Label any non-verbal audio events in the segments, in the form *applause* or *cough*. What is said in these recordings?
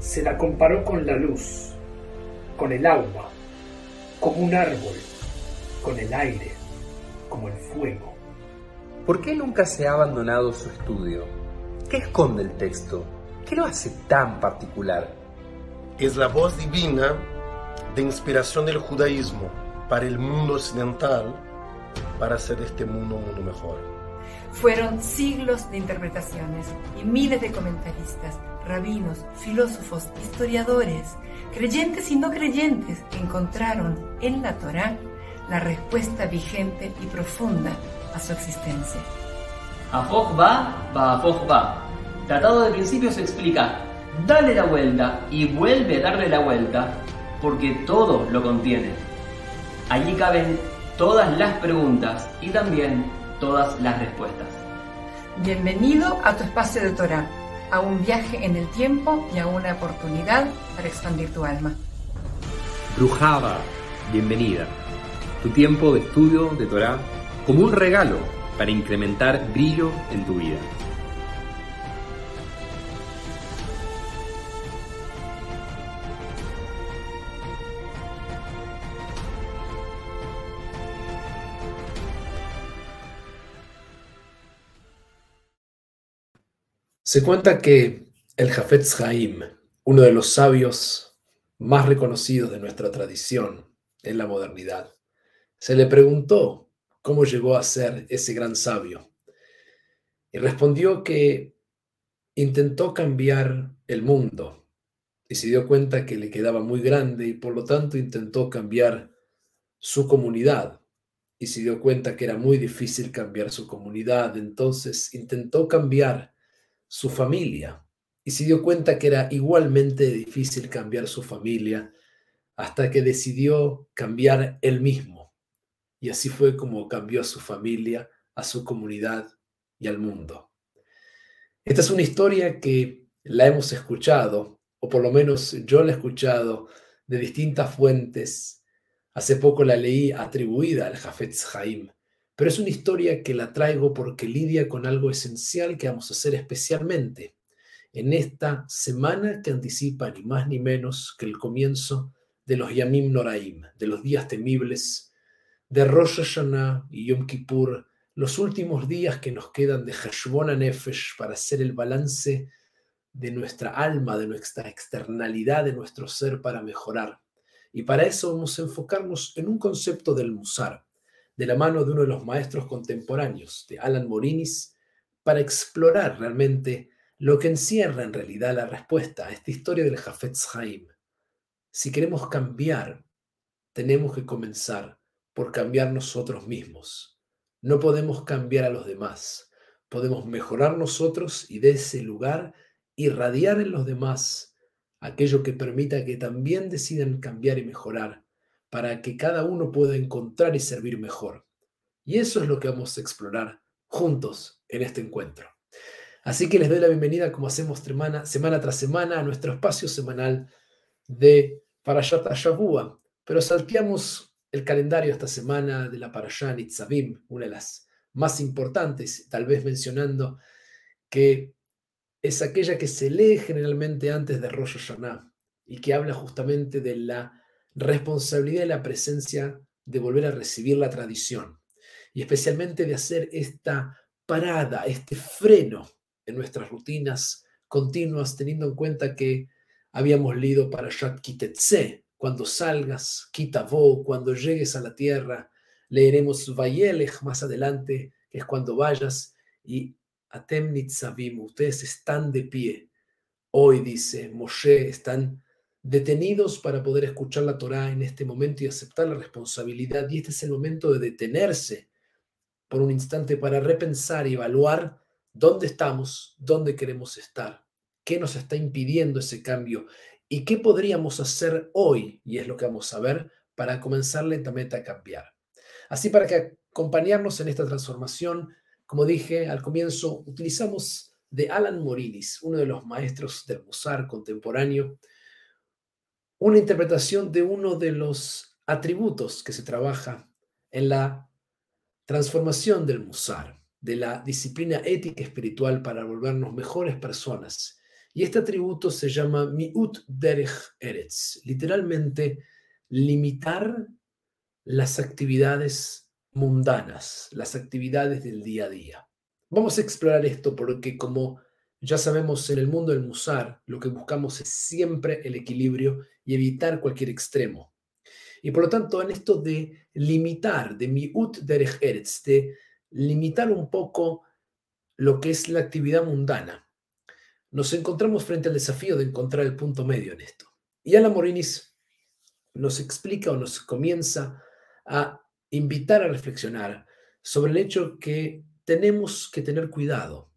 se la comparó con la luz, con el agua, como un árbol, con el aire, como el fuego. ¿Por qué nunca se ha abandonado su estudio? ¿Qué esconde el texto? ¿Qué lo hace tan particular? Es la voz divina de inspiración del judaísmo para el mundo occidental para hacer este mundo un mundo mejor. Fueron siglos de interpretaciones y miles de comentaristas, rabinos, filósofos, historiadores, creyentes y no creyentes encontraron en la Torá la respuesta vigente y profunda a su existencia. Va. Tratado de principios explica, dale la vuelta y vuelve a darle la vuelta, porque todo lo contiene. Allí caben todas las preguntas y también todas las respuestas. Bienvenido a tu espacio de Torah, a un viaje en el tiempo y a una oportunidad para expandir tu alma. Brujaba, bienvenida. Tu tiempo de estudio de Torah como un regalo para incrementar brillo en tu vida. Se cuenta que el Jafetz Haim, uno de los sabios más reconocidos de nuestra tradición en la modernidad, se le preguntó cómo llegó a ser ese gran sabio. Y respondió que intentó cambiar el mundo y se dio cuenta que le quedaba muy grande y por lo tanto intentó cambiar su comunidad y se dio cuenta que era muy difícil cambiar su comunidad. Entonces intentó cambiar su familia y se dio cuenta que era igualmente difícil cambiar su familia hasta que decidió cambiar él mismo. Y así fue como cambió a su familia, a su comunidad y al mundo. Esta es una historia que la hemos escuchado, o por lo menos yo la he escuchado de distintas fuentes. Hace poco la leí atribuida al Jafetz Haim, pero es una historia que la traigo porque lidia con algo esencial que vamos a hacer especialmente en esta semana que anticipa ni más ni menos que el comienzo de los Yamim Noraim, de los días temibles, de Rosh Hashanah y Yom Kippur, los últimos días que nos quedan de Heshbon Nefesh para hacer el balance de nuestra alma, de nuestra externalidad, de nuestro ser para mejorar. Y para eso vamos a enfocarnos en un concepto del Musar, de la mano de uno de los maestros contemporáneos, de Alan Morinis, para explorar realmente lo que encierra en realidad la respuesta a esta historia del Jafetz Haim. Si queremos cambiar, tenemos que comenzar por cambiar nosotros mismos. No podemos cambiar a los demás. Podemos mejorar nosotros y de ese lugar irradiar en los demás aquello que permita que también decidan cambiar y mejorar para que cada uno pueda encontrar y servir mejor. Y eso es lo que vamos a explorar juntos en este encuentro. Así que les doy la bienvenida, como hacemos semana, tras semana, a nuestro espacio semanal de Parashat Ashavua. Pero salteamos el calendario esta semana de la Parashat Nitzavim, una de las más importantes, tal vez mencionando que es aquella que se lee generalmente antes de Rosh Hashanah y que habla justamente de la responsabilidad y la presencia de volver a recibir la tradición y especialmente de hacer esta parada, este freno en nuestras rutinas continuas, teniendo en cuenta que habíamos leído para Shat Kitetse, cuando salgas, Kitavo, cuando llegues a la tierra, leeremos Vayelech más adelante, que es cuando vayas, y Atem Nitzavim, ustedes están de pie. Hoy dice Moshe, están detenidos para poder escuchar la Torá en este momento y aceptar la responsabilidad. Y este es el momento de detenerse por un instante para repensar y evaluar dónde estamos, dónde queremos estar, qué nos está impidiendo ese cambio y qué podríamos hacer hoy, y es lo que vamos a ver, para comenzar lentamente a cambiar. Así para que acompañarnos en esta transformación, como dije al comienzo, utilizamos de Alan Morinis, uno de los maestros del Musar contemporáneo, una interpretación de uno de los atributos que se trabaja en la transformación del musar, de la disciplina ética espiritual para volvernos mejores personas Y este atributo se llama miut derech eretz, literalmente limitar las actividades mundanas, las actividades del día a día. Vamos a explorar esto porque como ya sabemos en el mundo del musar, lo que buscamos es siempre el equilibrio y evitar cualquier extremo. Y por lo tanto, en esto de limitar, de miut derech eretz, de limitar un poco lo que es la actividad mundana, nos encontramos frente al desafío de encontrar el punto medio en esto. Y Ana Morinis nos explica o nos comienza a invitar a reflexionar sobre el hecho que tenemos que tener cuidado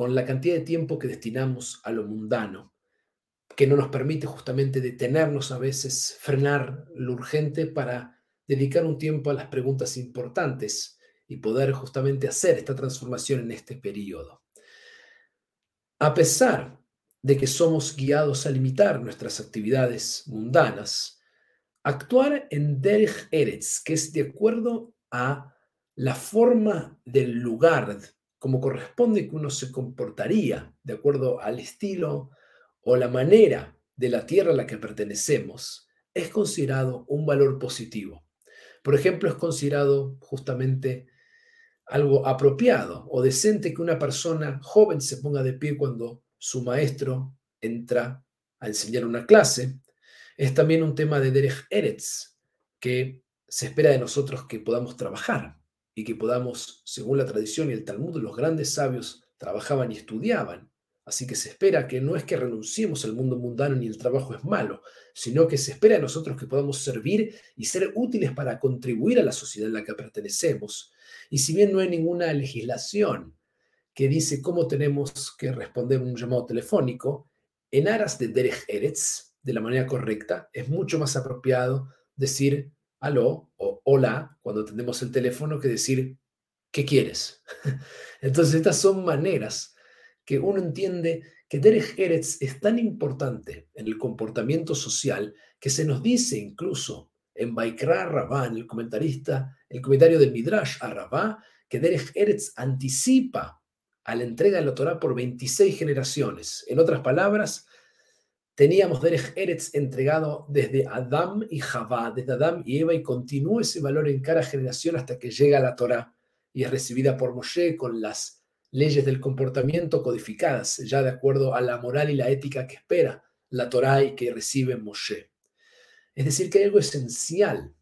con la cantidad de tiempo que destinamos a lo mundano, que no nos permite justamente detenernos a veces, frenar lo urgente para dedicar un tiempo a las preguntas importantes y poder justamente hacer esta transformación en este periodo. A pesar de que somos guiados a limitar nuestras actividades mundanas, actuar en Derech Eretz, que es de acuerdo a la forma del lugar, como corresponde que uno se comportaría, de acuerdo al estilo o la manera de la tierra a la que pertenecemos, es considerado un valor positivo. Por ejemplo, es considerado justamente algo apropiado o decente que una persona joven se ponga de pie cuando su maestro entra a enseñar una clase. Es también un tema de Derech Eretz, que se espera de nosotros que podamos trabajar y que podamos, según la tradición y el Talmud, los grandes sabios trabajaban y estudiaban. Así que se espera que no es que renunciemos al mundo mundano ni el trabajo es malo, sino que se espera de nosotros que podamos servir y ser útiles para contribuir a la sociedad en la que pertenecemos y si bien no hay ninguna legislación que dice cómo tenemos que responder un llamado telefónico, en aras de Derech Eretz, de la manera correcta, es mucho más apropiado decir aló o hola cuando atendemos el teléfono que decir ¿qué quieres? *laughs* Entonces estas son maneras que uno entiende que Derech Eretz es tan importante en el comportamiento social que se nos dice incluso en Baikra Rabán, el comentarista, el comentario del Midrash a Rabá, que Derech Eretz anticipa a la entrega de la Torah por 26 generaciones. En otras palabras, teníamos Derech Eretz entregado desde Adam y Javá, desde Adam y Eva, y continúa ese valor en cada generación hasta que llega la Torah y es recibida por Moshe con las leyes del comportamiento codificadas, ya de acuerdo a la moral y la ética que espera la Torah y que recibe Moshe. Es decir, que hay algo esencial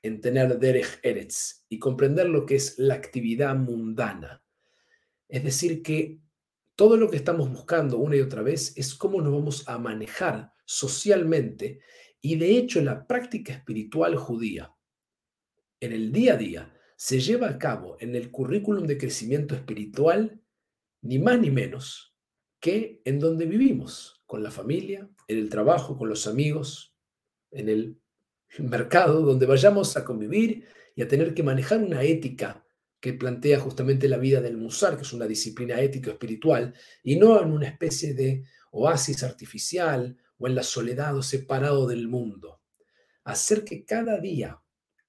en tener Derech Eretz y comprender lo que es la actividad mundana. Es decir, que todo lo que estamos buscando una y otra vez es cómo nos vamos a manejar socialmente y de hecho la práctica espiritual judía en el día a día se lleva a cabo en el currículum de crecimiento espiritual ni más ni menos que en donde vivimos, con la familia, en el trabajo, con los amigos, en el mercado donde vayamos a convivir y a tener que manejar una ética que plantea justamente la vida del musar, que es una disciplina ético-espiritual, y no en una especie de oasis artificial o en la soledad o separado del mundo. Hacer que cada día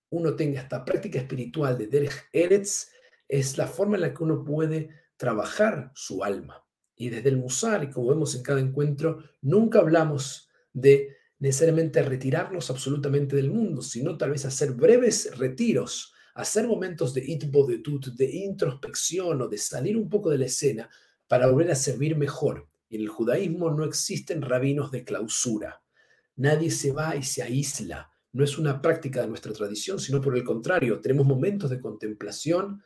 uno tenga esta práctica espiritual de Derech Eretz es la forma en la que uno puede trabajar su alma. Y desde el musar, como vemos en cada encuentro, nunca hablamos de necesariamente retirarnos absolutamente del mundo, sino tal vez hacer breves retiros, hacer momentos de itbodetut, de introspección o de salir un poco de la escena para volver a servir mejor. En el judaísmo no existen rabinos de clausura. Nadie se va y se aísla. No es una práctica de nuestra tradición, sino por el contrario, tenemos momentos de contemplación,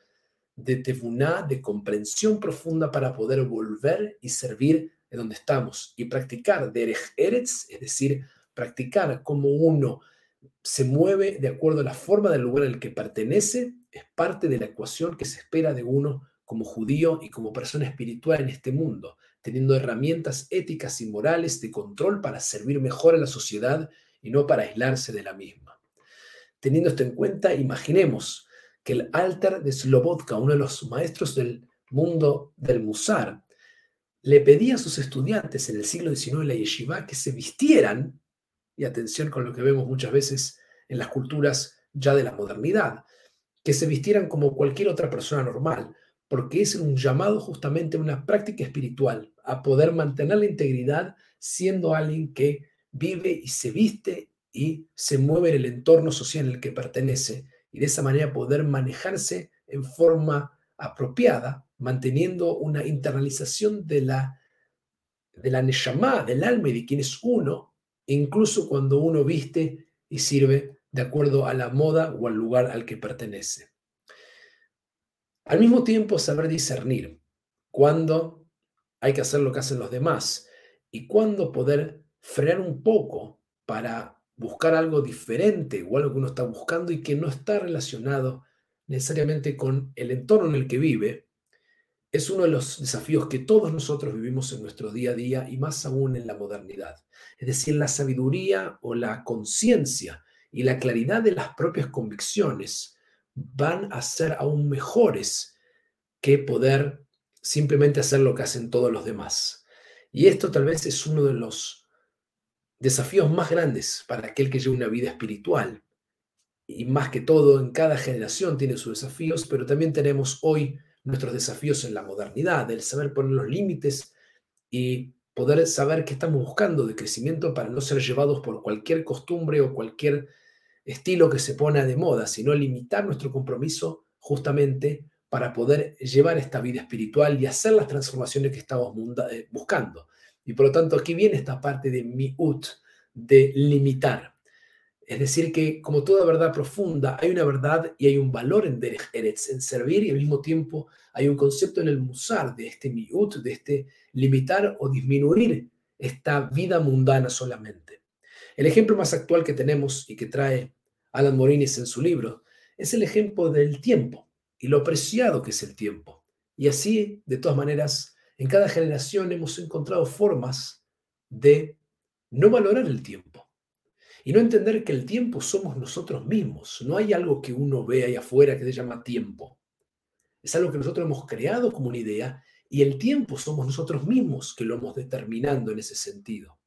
de tevuná, de comprensión profunda para poder volver y servir en donde estamos y practicar derech eretz, es decir, practicar cómo uno se mueve de acuerdo a la forma del lugar al que pertenece es parte de la ecuación que se espera de uno como judío y como persona espiritual en este mundo, teniendo herramientas éticas y morales de control para servir mejor a la sociedad y no para aislarse de la misma. Teniendo esto en cuenta, imaginemos que el altar de Slobodka, uno de los maestros del mundo del Musar, le pedía a sus estudiantes en el siglo XIX en la yeshiva que se vistieran y atención con lo que vemos muchas veces en las culturas ya de la modernidad, que se vistieran como cualquier otra persona normal, porque es un llamado justamente a una práctica espiritual, a poder mantener la integridad siendo alguien que vive y se viste y se mueve en el entorno social en el que pertenece y de esa manera poder manejarse en forma apropiada, manteniendo una internalización de la, de la neshama, del alma y de quien es uno, incluso cuando uno viste y sirve de acuerdo a la moda o al lugar al que pertenece. Al mismo tiempo, saber discernir cuándo hay que hacer lo que hacen los demás y cuándo poder frenar un poco para buscar algo diferente o algo que uno está buscando y que no está relacionado necesariamente con el entorno en el que vive, es uno de los desafíos que todos nosotros vivimos en nuestro día a día y más aún en la modernidad. Es decir, la sabiduría o la conciencia y la claridad de las propias convicciones van a ser aún mejores que poder simplemente hacer lo que hacen todos los demás. Y esto tal vez es uno de los desafíos más grandes para aquel que lleva una vida espiritual. Y más que todo, en cada generación tiene sus desafíos, pero también tenemos hoy nuestros desafíos en la modernidad, el saber poner los límites y poder saber qué estamos buscando de crecimiento para no ser llevados por cualquier costumbre o cualquier estilo que se pone de moda, sino limitar nuestro compromiso justamente para poder llevar esta vida espiritual y hacer las transformaciones que estamos eh, buscando. Y por lo tanto, aquí viene esta parte de miut, de limitar. Es decir, que como toda verdad profunda, hay una verdad y hay un valor en Derech Eretz, en servir, y al mismo tiempo hay un concepto en el Musar de este miut, de este limitar o disminuir esta vida mundana solamente. El ejemplo más actual que tenemos y que trae Alan Morinis en su libro es el ejemplo del tiempo y lo preciado que es el tiempo. Y así, de todas maneras, en cada generación hemos encontrado formas de no valorar el tiempo y no entender que el tiempo somos nosotros mismos. No hay algo que uno ve ahí afuera que se llama tiempo. Es algo que nosotros hemos creado como una idea y el tiempo somos nosotros mismos que lo hemos determinando en ese sentido.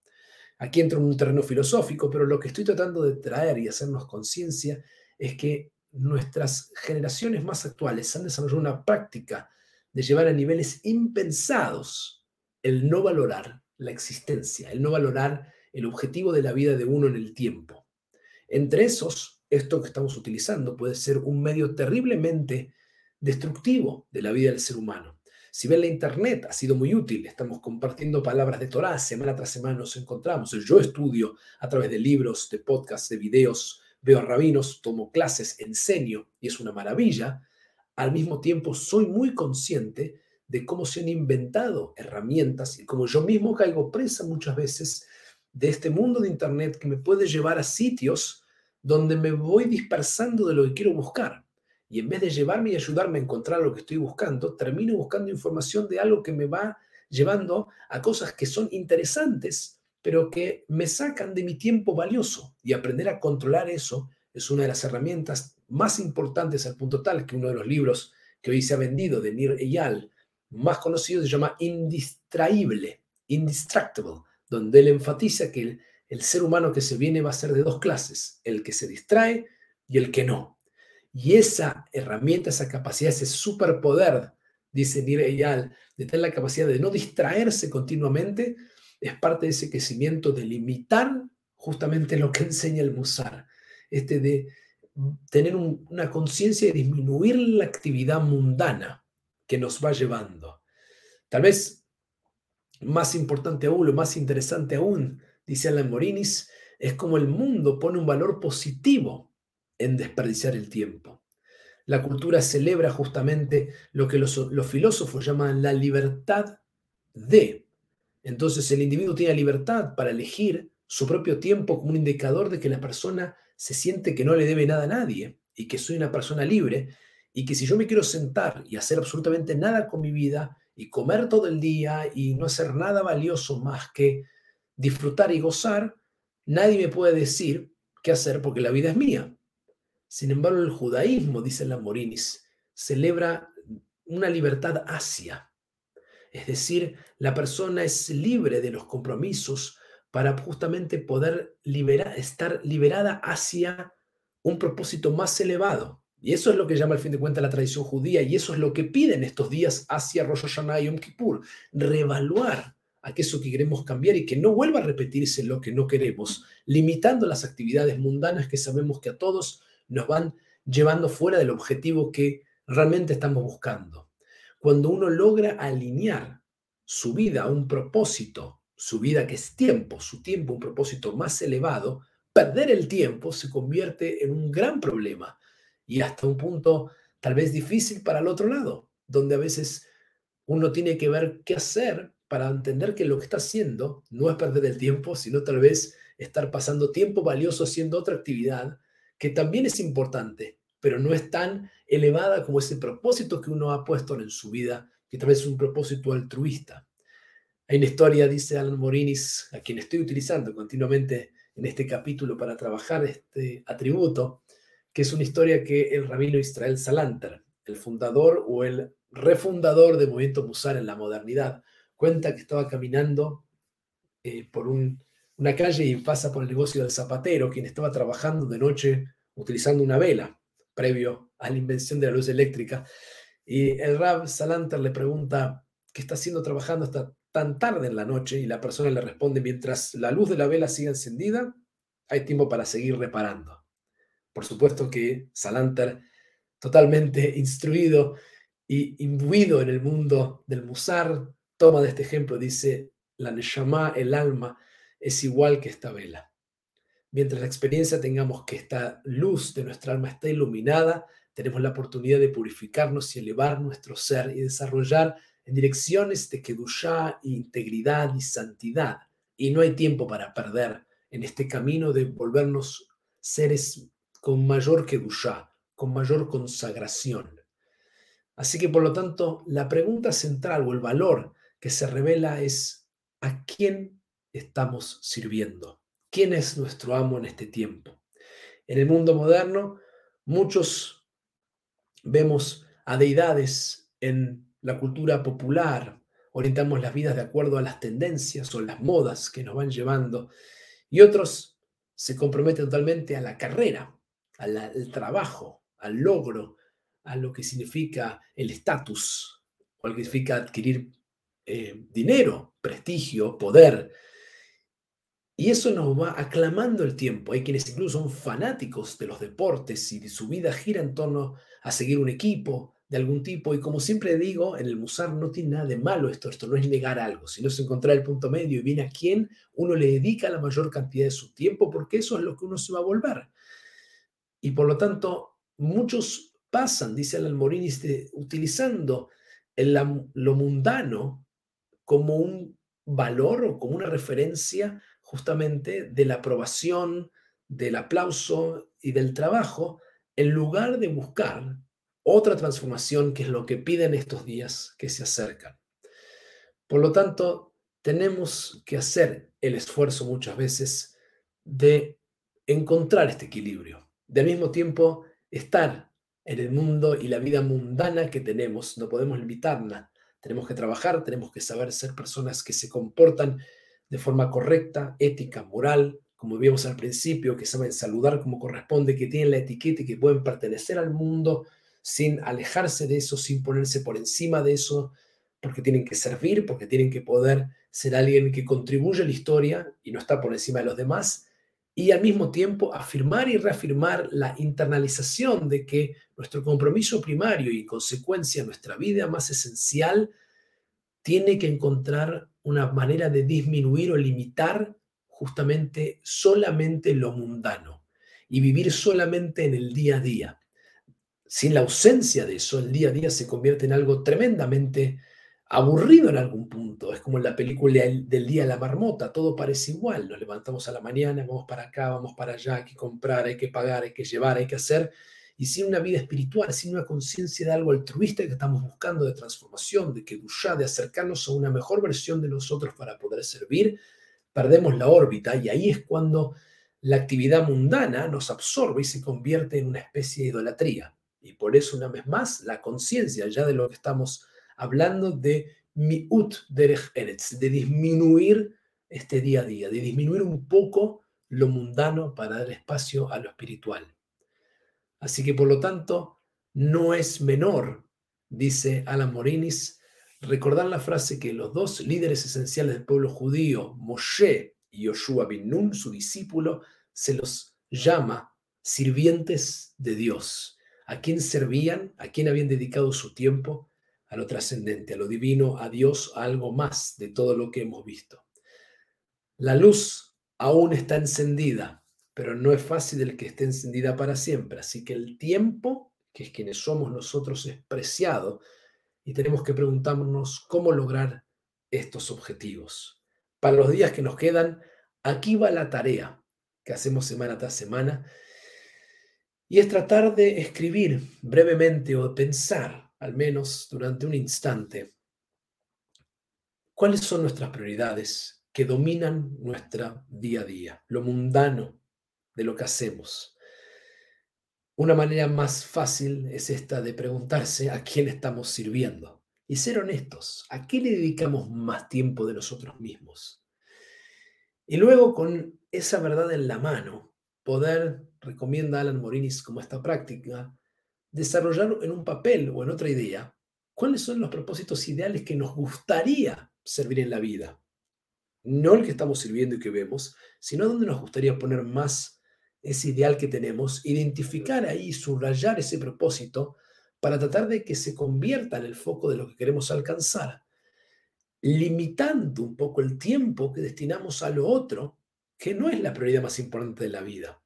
Aquí entro en un terreno filosófico, pero lo que estoy tratando de traer y hacernos conciencia es que nuestras generaciones más actuales han desarrollado una práctica de llevar a niveles impensados el no valorar la existencia, el no valorar el objetivo de la vida de uno en el tiempo. Entre esos, esto que estamos utilizando puede ser un medio terriblemente destructivo de la vida del ser humano. Si ven la internet, ha sido muy útil. Estamos compartiendo palabras de Torah, semana tras semana nos encontramos. Yo estudio a través de libros, de podcasts, de videos, veo a rabinos, tomo clases, enseño y es una maravilla. Al mismo tiempo, soy muy consciente de cómo se han inventado herramientas y cómo yo mismo caigo presa muchas veces de este mundo de internet que me puede llevar a sitios donde me voy dispersando de lo que quiero buscar y en vez de llevarme y ayudarme a encontrar lo que estoy buscando, termino buscando información de algo que me va llevando a cosas que son interesantes, pero que me sacan de mi tiempo valioso. Y aprender a controlar eso es una de las herramientas más importantes al punto tal que uno de los libros que hoy se ha vendido de Nir Eyal, más conocido, se llama Indistraíble, Indistractable, donde él enfatiza que el, ser humano que se viene va a ser de dos clases, el que se distrae y el que no. Y esa herramienta, esa capacidad, ese superpoder, dice Nir Eyal, de tener la capacidad de no distraerse continuamente, es parte de ese crecimiento de limitar justamente lo que enseña el Musar, este de tener una conciencia de disminuir la actividad mundana que nos va llevando. Tal vez más importante aún, lo más interesante aún, dice Alan Morinis, es como el mundo pone un valor positivo en desperdiciar el tiempo. La cultura celebra justamente lo que los, filósofos llaman la libertad de. Entonces el individuo tiene libertad para elegir su propio tiempo como un indicador de que la persona se siente que no le debe nada a nadie y que soy una persona libre y que si yo me quiero sentar y hacer absolutamente nada con mi vida y comer todo el día y no hacer nada valioso más que disfrutar y gozar, nadie me puede decir qué hacer porque la vida es mía. Sin embargo, el judaísmo, dice Lamorinis, celebra una libertad hacia. Es decir, la persona es libre de los compromisos para justamente poder estar liberada hacia un propósito más elevado. Y eso es lo que llama al fin de cuentas la tradición judía y eso es lo que piden estos días hacia Rosh Hashanah y Yom Kippur, reevaluar aquello que queremos cambiar y que no vuelva a repetirse lo que no queremos, limitando las actividades mundanas que sabemos que a todos nos van llevando fuera del objetivo que realmente estamos buscando. Cuando uno logra alinear su vida a un propósito, su vida que es tiempo, su tiempo, un propósito más elevado, perder el tiempo se convierte en un gran problema y hasta un punto tal vez difícil para el otro lado, donde a veces uno tiene que ver qué hacer para entender que lo que está haciendo no es perder el tiempo, sino tal vez estar pasando tiempo valioso haciendo otra actividad que también es importante, pero no es tan elevada como ese propósito que uno ha puesto en su vida que tal vez es un propósito altruista. Hay una historia, dice Alan Morinis, a quien estoy utilizando continuamente en este capítulo para trabajar este atributo, que es una historia que el rabino Israel Salanter, el fundador o el refundador del movimiento Musar en la modernidad, cuenta que estaba caminando eh, por una calle y pasa por el negocio del zapatero, quien estaba trabajando de noche utilizando una vela, previo a la invención de la luz eléctrica. Y el Rab Salanter le pregunta qué está haciendo trabajando hasta tan tarde en la noche y la persona le responde, mientras la luz de la vela siga encendida, hay tiempo para seguir reparando. Por supuesto que Salanter, totalmente instruido y imbuido en el mundo del musar, toma de este ejemplo, dice, la Neshama, el alma, es igual que esta vela. Mientras la experiencia tengamos que esta luz de nuestra alma está iluminada, tenemos la oportunidad de purificarnos y elevar nuestro ser y desarrollar en direcciones de kedushá, integridad y santidad. Y no hay tiempo para perder en este camino de volvernos seres con mayor kedushá, con mayor consagración. Así que por lo tanto, la pregunta central o el valor que se revela es ¿a quién estamos sirviendo? ¿Quién es nuestro amo en este tiempo? En el mundo moderno, muchos vemos a deidades en la cultura popular, orientamos las vidas de acuerdo a las tendencias o las modas que nos van llevando, y otros se comprometen totalmente a la carrera, al, trabajo, al logro, a lo que significa el estatus, o lo que significa adquirir eh, dinero, prestigio, poder. Y eso nos va aclamando el tiempo. Hay quienes incluso son fanáticos de los deportes y de su vida gira en torno a seguir un equipo de algún tipo. Y como siempre digo, en el Musar no tiene nada de malo esto. Esto no es negar algo, sino es encontrar el punto medio y bien a quién uno le dedica la mayor cantidad de su tiempo, porque eso es lo que uno se va a volver. Y por lo tanto, muchos pasan, dice el Almorinis, utilizando el, lo mundano como un valor o como una referencia justamente de la aprobación, del aplauso y del trabajo, en lugar de buscar otra transformación que es lo que piden estos días que se acercan. Por lo tanto, tenemos que hacer el esfuerzo muchas veces de encontrar este equilibrio, de al mismo tiempo estar en el mundo y la vida mundana que tenemos, no podemos limitarla, tenemos que trabajar, tenemos que saber ser personas que se comportan de forma correcta, ética, moral, como vimos al principio, que saben saludar como corresponde, que tienen la etiqueta y que pueden pertenecer al mundo sin alejarse de eso, sin ponerse por encima de eso, porque tienen que servir, porque tienen que poder ser alguien que contribuye a la historia y no está por encima de los demás, y al mismo tiempo afirmar y reafirmar la internalización de que nuestro compromiso primario y en consecuencia nuestra vida más esencial tiene que encontrar una manera de disminuir o limitar justamente solamente lo mundano y vivir solamente en el día a día. Sin la ausencia de eso, el día a día se convierte en algo tremendamente aburrido en algún punto. Es como en la película del día la marmota, todo parece igual. Nos levantamos a la mañana, vamos para acá, vamos para allá, hay que comprar, hay que pagar, hay que llevar, hay que hacer y sin una vida espiritual, sin una conciencia de algo altruista que estamos buscando de transformación, de que de acercarnos a una mejor versión de nosotros para poder servir, perdemos la órbita y ahí es cuando la actividad mundana nos absorbe y se convierte en una especie de idolatría. Y por eso, una vez más, la conciencia ya de lo que estamos hablando de miut derech eretz, de disminuir este día a día, de disminuir un poco lo mundano para dar espacio a lo espiritual. Así que por lo tanto, no es menor, dice Alan Morinis, recordar la frase que los dos líderes esenciales del pueblo judío, Moshe y Yoshua bin Nun, su discípulo, se los llama sirvientes de Dios. ¿A quién servían? ¿A quién habían dedicado su tiempo? A lo trascendente, a lo divino, a Dios, a algo más de todo lo que hemos visto. La luz aún está encendida, pero no es fácil el que esté encendida para siempre. Así que el tiempo, que es quienes somos nosotros, es preciado y tenemos que preguntarnos cómo lograr estos objetivos. Para los días que nos quedan, aquí va la tarea que hacemos semana tras semana y es tratar de escribir brevemente o pensar, al menos durante un instante, cuáles son nuestras prioridades que dominan nuestra día a día, lo mundano de lo que hacemos. Una manera más fácil es esta de preguntarse a quién estamos sirviendo y ser honestos, ¿a qué le dedicamos más tiempo de nosotros mismos? Y luego con esa verdad en la mano, poder, recomienda Alan Morinis como esta práctica, desarrollar en un papel o en otra idea cuáles son los propósitos ideales que nos gustaría servir en la vida. No el que estamos sirviendo y que vemos, sino donde nos gustaría poner más ese ideal que tenemos, identificar ahí, subrayar ese propósito para tratar de que se convierta en el foco de lo que queremos alcanzar, limitando un poco el tiempo que destinamos a lo otro, que no es la prioridad más importante de la vida.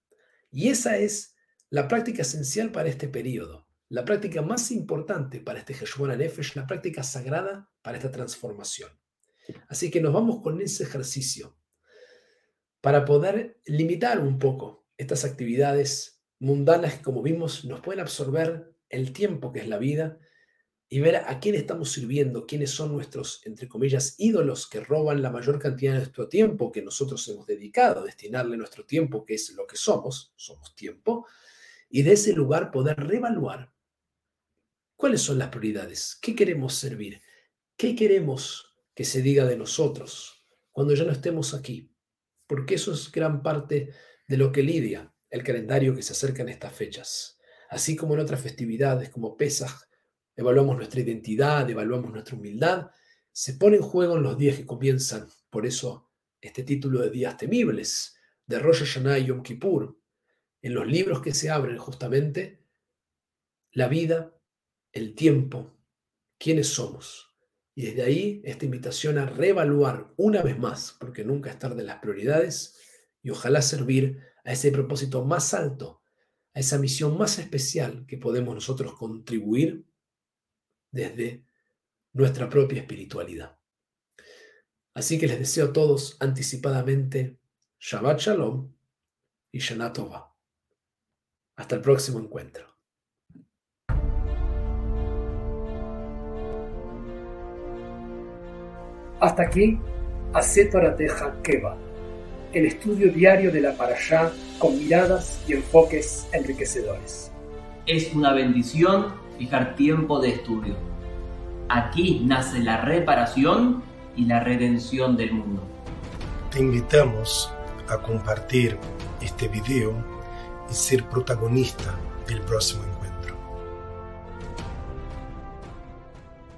Y esa es la práctica esencial para este periodo, la práctica más importante para este Heshwan Nefesh, la práctica sagrada para esta transformación. Así que nos vamos con ese ejercicio para poder limitar un poco estas actividades mundanas que, como vimos, nos pueden absorber el tiempo que es la vida y ver a quién estamos sirviendo, quiénes son nuestros, entre comillas, ídolos que roban la mayor cantidad de nuestro tiempo que nosotros hemos dedicado a destinarle nuestro tiempo, que es lo que somos, somos tiempo, y de ese lugar poder reevaluar cuáles son las prioridades, qué queremos servir, qué queremos que se diga de nosotros cuando ya no estemos aquí, porque eso es gran parte de lo que lidia el calendario que se acerca en estas fechas. Así como en otras festividades como Pesach, evaluamos nuestra identidad, evaluamos nuestra humildad, se pone en juego en los días que comienzan. Por eso este título de días temibles, de Rosh Hashanah y Yom Kippur, en los libros que se abren justamente, la vida, el tiempo, quiénes somos. Y desde ahí esta invitación a reevaluar una vez más, porque nunca es tarde las prioridades, y ojalá servir a ese propósito más alto, a esa misión más especial que podemos nosotros contribuir desde nuestra propia espiritualidad. Así que les deseo a todos anticipadamente Shabbat Shalom y Shana. Hasta el próximo encuentro. Hasta aquí, Teja Keva el estudio diario de la Parashá con miradas y enfoques enriquecedores. Es una bendición fijar tiempo de estudio. Aquí nace la reparación y la redención del mundo. Te invitamos a compartir este video ser protagonista del próximo.